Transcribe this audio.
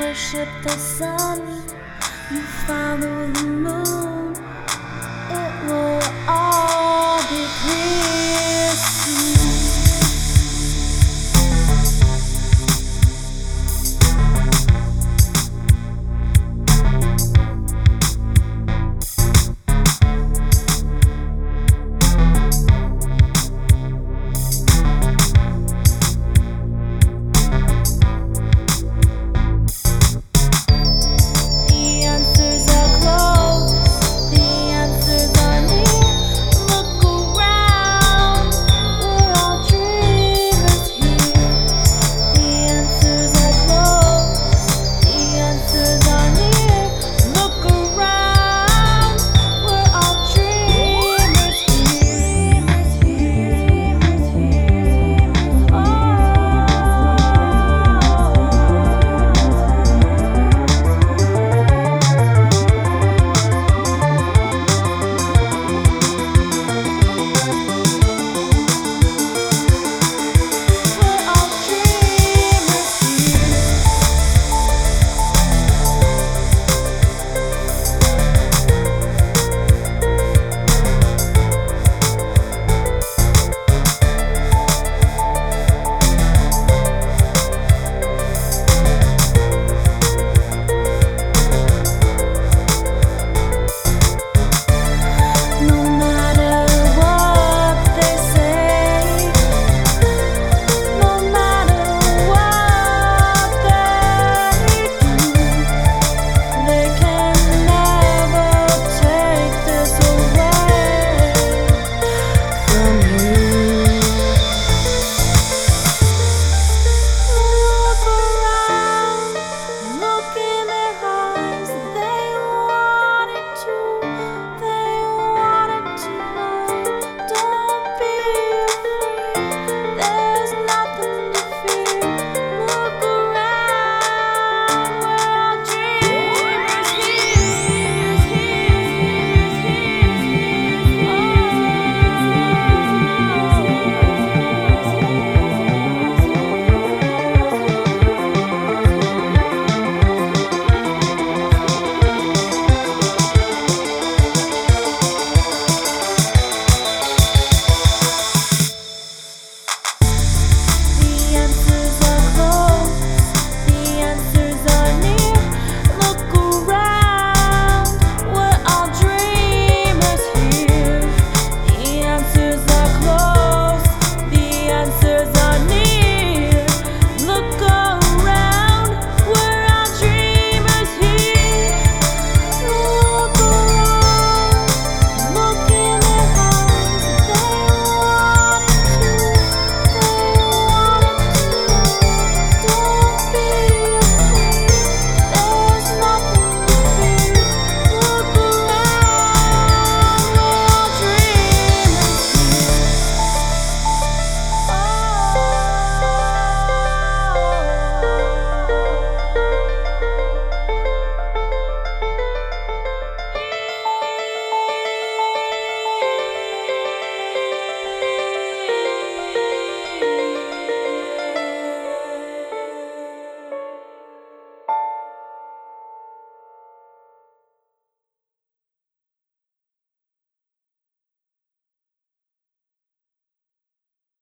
worship the sun, you follow the moon.